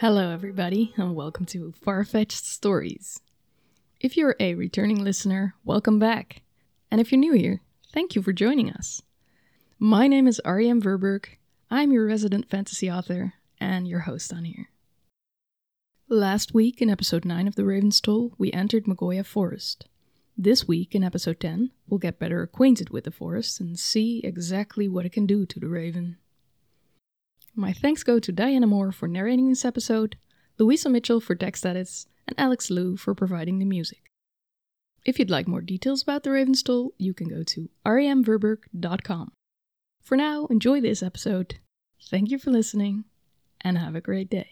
Hello, everybody, and welcome to Farfetched Stories. If you're a returning listener, welcome back. And if you're new here, thank you for joining us. My name is R.E.M. Verberg. I'm your resident fantasy author and your host on here. Last week, in episode 9 of The Raven's Toll, we entered Magoya Forest. This week, in episode 10, we'll get better acquainted with the forest and see exactly what it can do to the raven. My thanks go to Diana Moore for narrating this episode, Louisa Mitchell for text edits, and Alex Liu for providing the music. If you'd like more details about the Raven's Toll, you can go to remverberg.com. For now, enjoy this episode. Thank you for listening, and have a great day.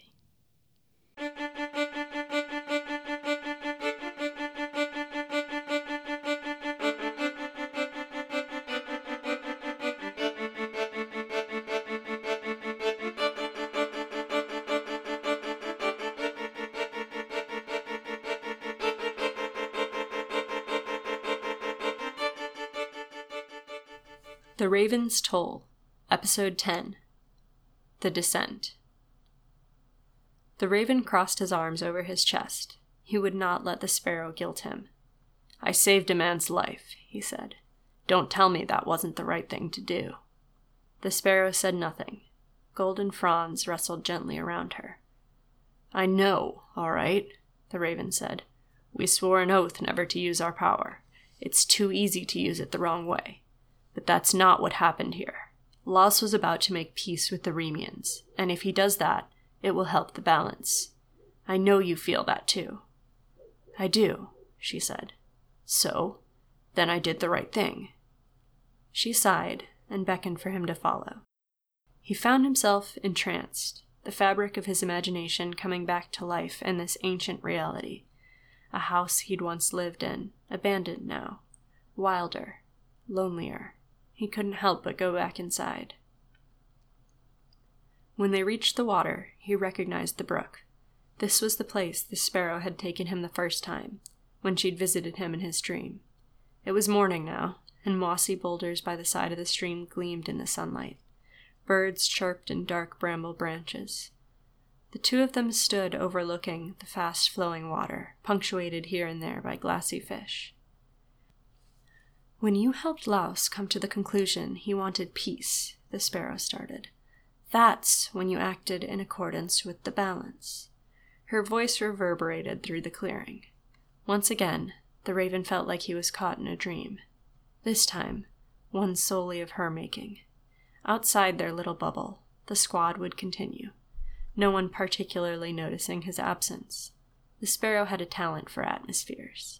The Raven's Toll, Episode 10 The Descent. The raven crossed his arms over his chest. He would not let the sparrow guilt him. I saved a man's life, he said. Don't tell me that wasn't the right thing to do. The sparrow said nothing. Golden fronds rustled gently around her. I know, all right, the raven said. We swore an oath never to use our power. It's too easy to use it the wrong way. But that's not what happened here. Laos was about to make peace with the Remians, and if he does that, it will help the balance. I know you feel that too. I do, she said. So, then I did the right thing. She sighed and beckoned for him to follow. He found himself entranced, the fabric of his imagination coming back to life in this ancient reality. A house he'd once lived in, abandoned now, wilder, lonelier. He couldn't help but go back inside. When they reached the water, he recognized the brook. This was the place the sparrow had taken him the first time, when she'd visited him in his dream. It was morning now, and mossy boulders by the side of the stream gleamed in the sunlight. Birds chirped in dark bramble branches. The two of them stood overlooking the fast flowing water, punctuated here and there by glassy fish. When you helped Laos come to the conclusion he wanted peace, the sparrow started. That's when you acted in accordance with the balance. Her voice reverberated through the clearing. Once again, the raven felt like he was caught in a dream. This time, one solely of her making. Outside their little bubble, the squad would continue, no one particularly noticing his absence. The sparrow had a talent for atmospheres.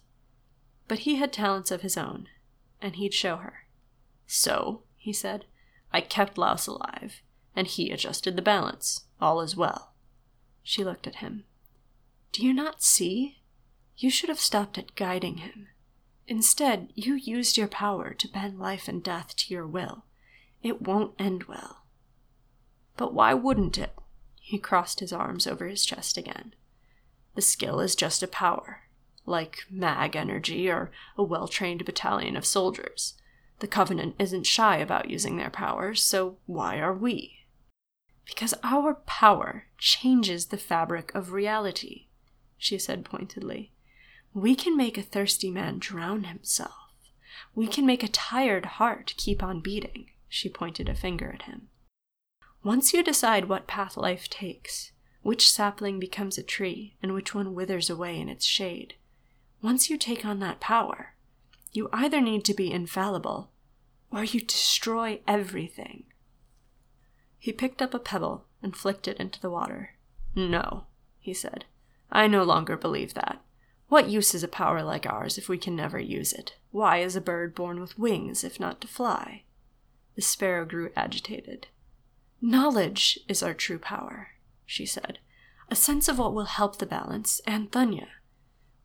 But he had talents of his own, and he'd show her. So, he said, I kept Laos alive, and he adjusted the balance. All is well. She looked at him. Do you not see? You should have stopped at guiding him. Instead, you used your power to bend life and death to your will. It won't end well. But why wouldn't it? He crossed his arms over his chest again. The skill is just a power like mag energy or a well trained battalion of soldiers. The Covenant isn't shy about using their powers, so why are we? Because our power changes the fabric of reality, she said pointedly. We can make a thirsty man drown himself. We can make a tired heart keep on beating, she pointed a finger at him. Once you decide what path life takes, which sapling becomes a tree and which one withers away in its shade, once you take on that power, you either need to be infallible or you destroy everything. He picked up a pebble and flicked it into the water. No, he said. I no longer believe that. What use is a power like ours if we can never use it? Why is a bird born with wings if not to fly? The sparrow grew agitated. Knowledge is our true power, she said. A sense of what will help the balance and Thunya.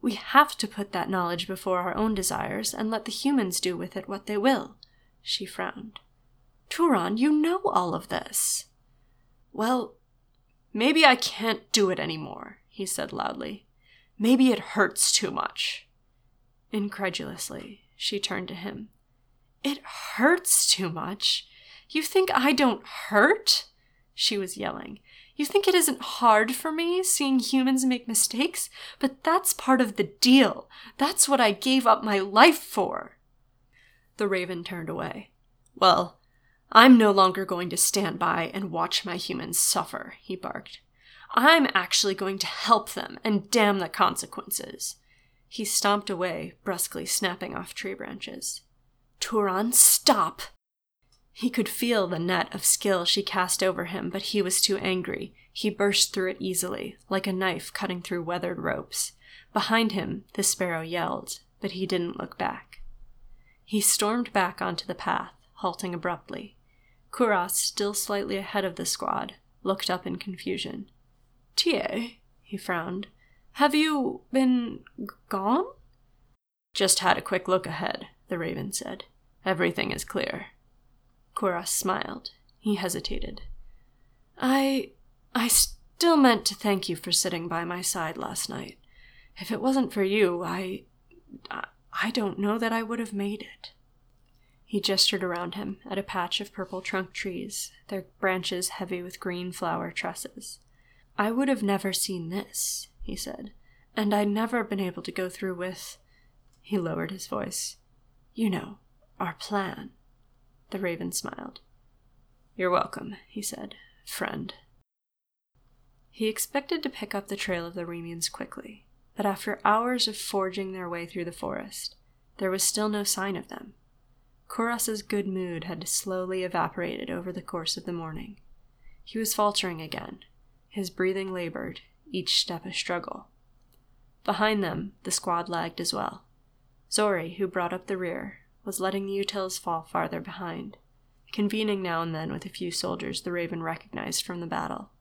We have to put that knowledge before our own desires and let the humans do with it what they will. She frowned. Turon, you know all of this. Well, maybe I can't do it anymore, he said loudly. Maybe it hurts too much. Incredulously, she turned to him. It hurts too much? You think I don't hurt? She was yelling. You think it isn't hard for me seeing humans make mistakes? But that's part of the deal. That's what I gave up my life for. The raven turned away. Well, I'm no longer going to stand by and watch my humans suffer, he barked. I'm actually going to help them and damn the consequences. He stomped away, brusquely snapping off tree branches. Turan, stop! He could feel the net of skill she cast over him, but he was too angry. He burst through it easily, like a knife cutting through weathered ropes. Behind him, the sparrow yelled, but he didn't look back. He stormed back onto the path, halting abruptly. Kuras, still slightly ahead of the squad, looked up in confusion. Tie, he frowned, have you been gone? Just had a quick look ahead, the raven said. Everything is clear. Kuras smiled. He hesitated. I. I still meant to thank you for sitting by my side last night. If it wasn't for you, I. I don't know that I would have made it. He gestured around him at a patch of purple trunk trees, their branches heavy with green flower tresses. I would have never seen this, he said, and I'd never been able to go through with. He lowered his voice. You know, our plan. The raven smiled. You're welcome, he said, friend. He expected to pick up the trail of the Remians quickly, but after hours of forging their way through the forest, there was still no sign of them. Kuras's good mood had slowly evaporated over the course of the morning. He was faltering again, his breathing labored, each step a struggle. Behind them, the squad lagged as well. Zori, who brought up the rear, was letting the Utils fall farther behind, convening now and then with a few soldiers the Raven recognized from the battle.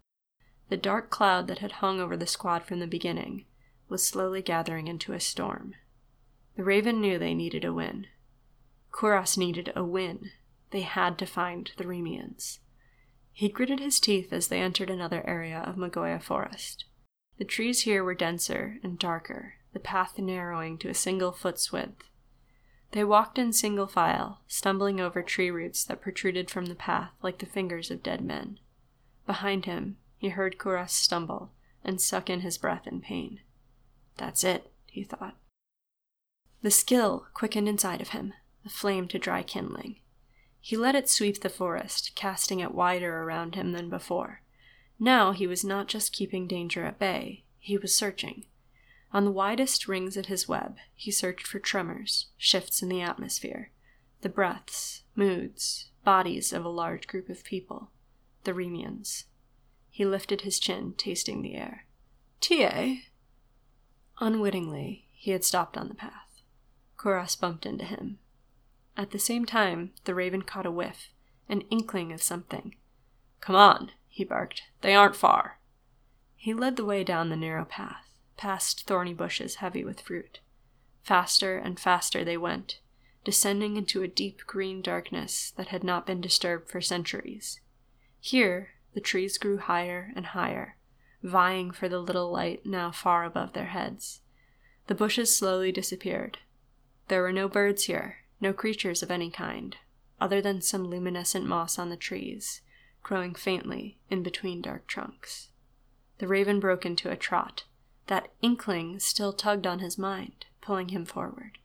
The dark cloud that had hung over the squad from the beginning was slowly gathering into a storm. The Raven knew they needed a win. Kuras needed a win. They had to find the Remians. He gritted his teeth as they entered another area of Magoya forest. The trees here were denser and darker, the path narrowing to a single foot's width. They walked in single file, stumbling over tree roots that protruded from the path like the fingers of dead men. Behind him, he heard Kuras stumble and suck in his breath in pain. That's it, he thought. The skill quickened inside of him, the flame to dry kindling. He let it sweep the forest, casting it wider around him than before. Now he was not just keeping danger at bay, he was searching. On the widest rings of his web, he searched for tremors, shifts in the atmosphere, the breaths, moods, bodies of a large group of people, the Remians. He lifted his chin, tasting the air. T.A. Unwittingly, he had stopped on the path. Kuras bumped into him. At the same time, the raven caught a whiff, an inkling of something. Come on, he barked. They aren't far. He led the way down the narrow path past thorny bushes heavy with fruit. Faster and faster they went, descending into a deep green darkness that had not been disturbed for centuries. Here, the trees grew higher and higher, vying for the little light now far above their heads. The bushes slowly disappeared. There were no birds here, no creatures of any kind, other than some luminescent moss on the trees, growing faintly in between dark trunks. The raven broke into a trot, that inkling still tugged on his mind, pulling him forward.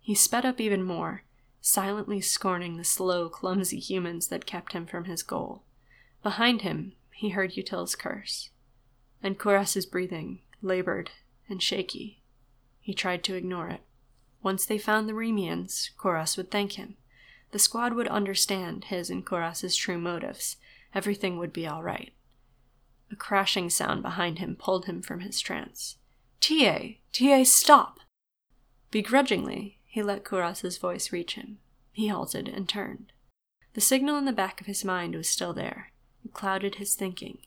He sped up even more, silently scorning the slow, clumsy humans that kept him from his goal. Behind him, he heard Util's curse, and Kuras's breathing, labored and shaky. He tried to ignore it. Once they found the Remians, Kuras would thank him. The squad would understand his and Kuras's true motives. Everything would be all right. A crashing sound behind him pulled him from his trance. Tie! Tie, stop! Begrudgingly, he let Kuras's voice reach him. He halted and turned. The signal in the back of his mind was still there. It clouded his thinking,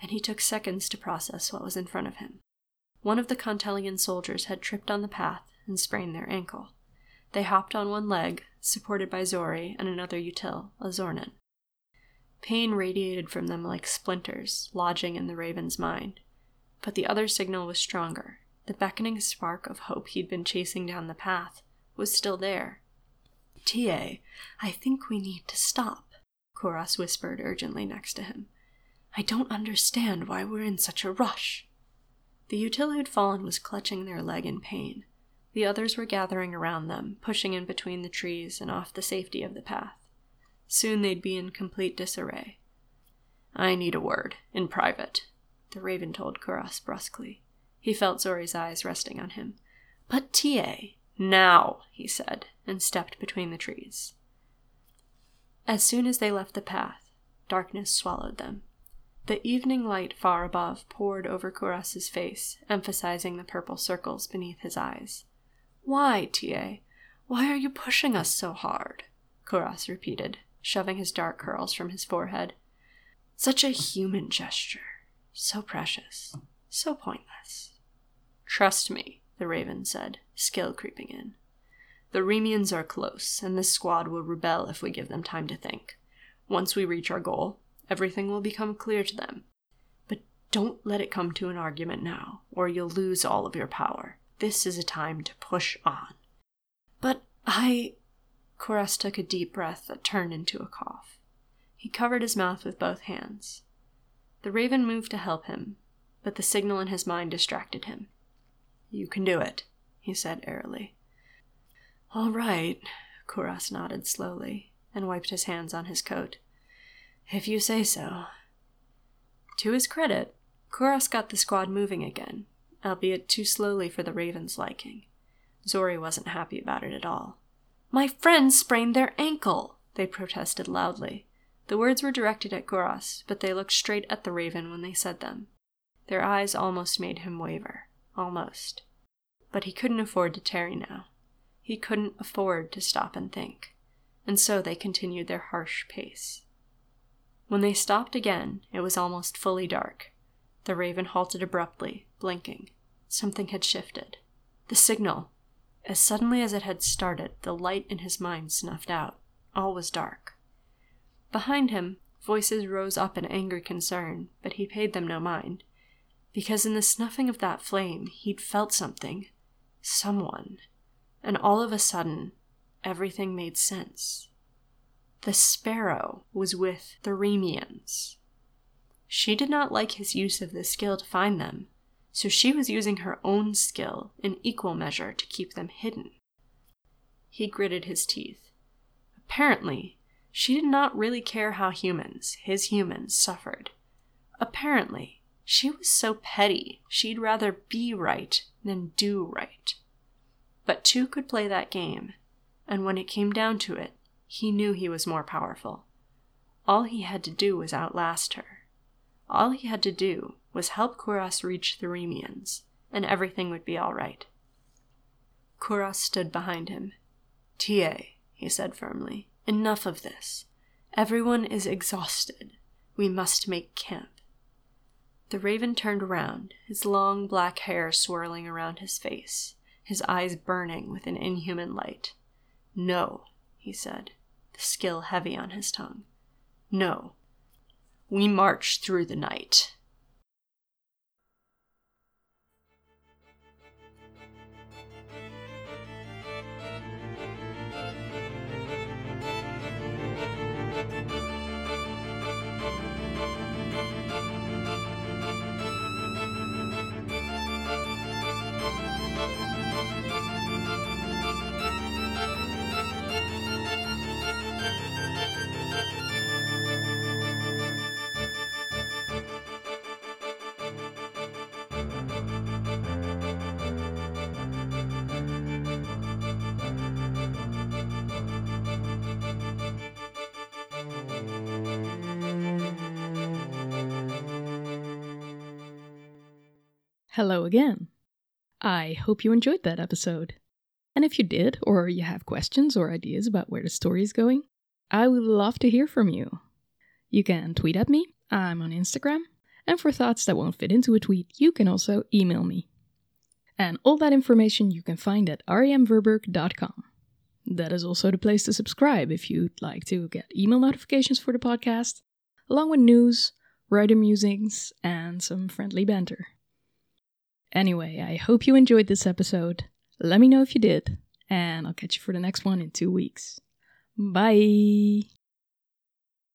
and he took seconds to process what was in front of him. One of the Contelian soldiers had tripped on the path and sprained their ankle. They hopped on one leg, supported by Zori and another util, a Zornan. Pain radiated from them like splinters, lodging in the raven's mind. But the other signal was stronger. The beckoning spark of hope he'd been chasing down the path was still there. Tie, I think we need to stop, Kuras whispered urgently next to him. I don't understand why we're in such a rush. The Util who'd fallen was clutching their leg in pain. The others were gathering around them, pushing in between the trees and off the safety of the path. Soon they'd be in complete disarray. I need a word, in private, the raven told Kuras brusquely. He felt Zori's eyes resting on him. But T.A., now, he said, and stepped between the trees. As soon as they left the path, darkness swallowed them. The evening light far above poured over Kuras's face, emphasizing the purple circles beneath his eyes. Why, T.A.? Why are you pushing us so hard? Kuras repeated, shoving his dark curls from his forehead. Such a human gesture. So precious. So pointless. Trust me, the raven said, skill creeping in. The Remians are close, and this squad will rebel if we give them time to think. Once we reach our goal, everything will become clear to them. But don't let it come to an argument now, or you'll lose all of your power. This is a time to push on. But I. Kuras took a deep breath that turned into a cough. He covered his mouth with both hands. The raven moved to help him, but the signal in his mind distracted him. You can do it, he said airily. All right, Kuras nodded slowly and wiped his hands on his coat. If you say so. To his credit, Kuras got the squad moving again, albeit too slowly for the Raven's liking. Zori wasn't happy about it at all. My friends sprained their ankle, they protested loudly. The words were directed at Kuras, but they looked straight at the Raven when they said them. Their eyes almost made him waver. Almost. But he couldn't afford to tarry now. He couldn't afford to stop and think. And so they continued their harsh pace. When they stopped again, it was almost fully dark. The raven halted abruptly, blinking. Something had shifted. The signal. As suddenly as it had started, the light in his mind snuffed out. All was dark. Behind him, voices rose up in angry concern, but he paid them no mind. Because in the snuffing of that flame, he'd felt something. Someone. And all of a sudden, everything made sense the sparrow was with the Remians. She did not like his use of the skill to find them, so she was using her own skill in equal measure to keep them hidden. He gritted his teeth. Apparently, she did not really care how humans, his humans, suffered. Apparently, she was so petty she'd rather be right than do right. But two could play that game, and when it came down to it, he knew he was more powerful. All he had to do was outlast her. All he had to do was help Kuras reach the Remians, and everything would be all right. Kuras stood behind him. Ta, he said firmly, enough of this. Everyone is exhausted. We must make camp. The raven turned around, his long black hair swirling around his face, his eyes burning with an inhuman light. No, he said, the skill heavy on his tongue. No. We march through the night. Hello again. I hope you enjoyed that episode. And if you did, or you have questions or ideas about where the story is going, I would love to hear from you. You can tweet at me, I'm on Instagram, and for thoughts that won't fit into a tweet, you can also email me. And all that information you can find at remverberg.com. That is also the place to subscribe if you'd like to get email notifications for the podcast, along with news, writer musings, and some friendly banter. Anyway, I hope you enjoyed this episode. Let me know if you did, and I'll catch you for the next one in two weeks. Bye!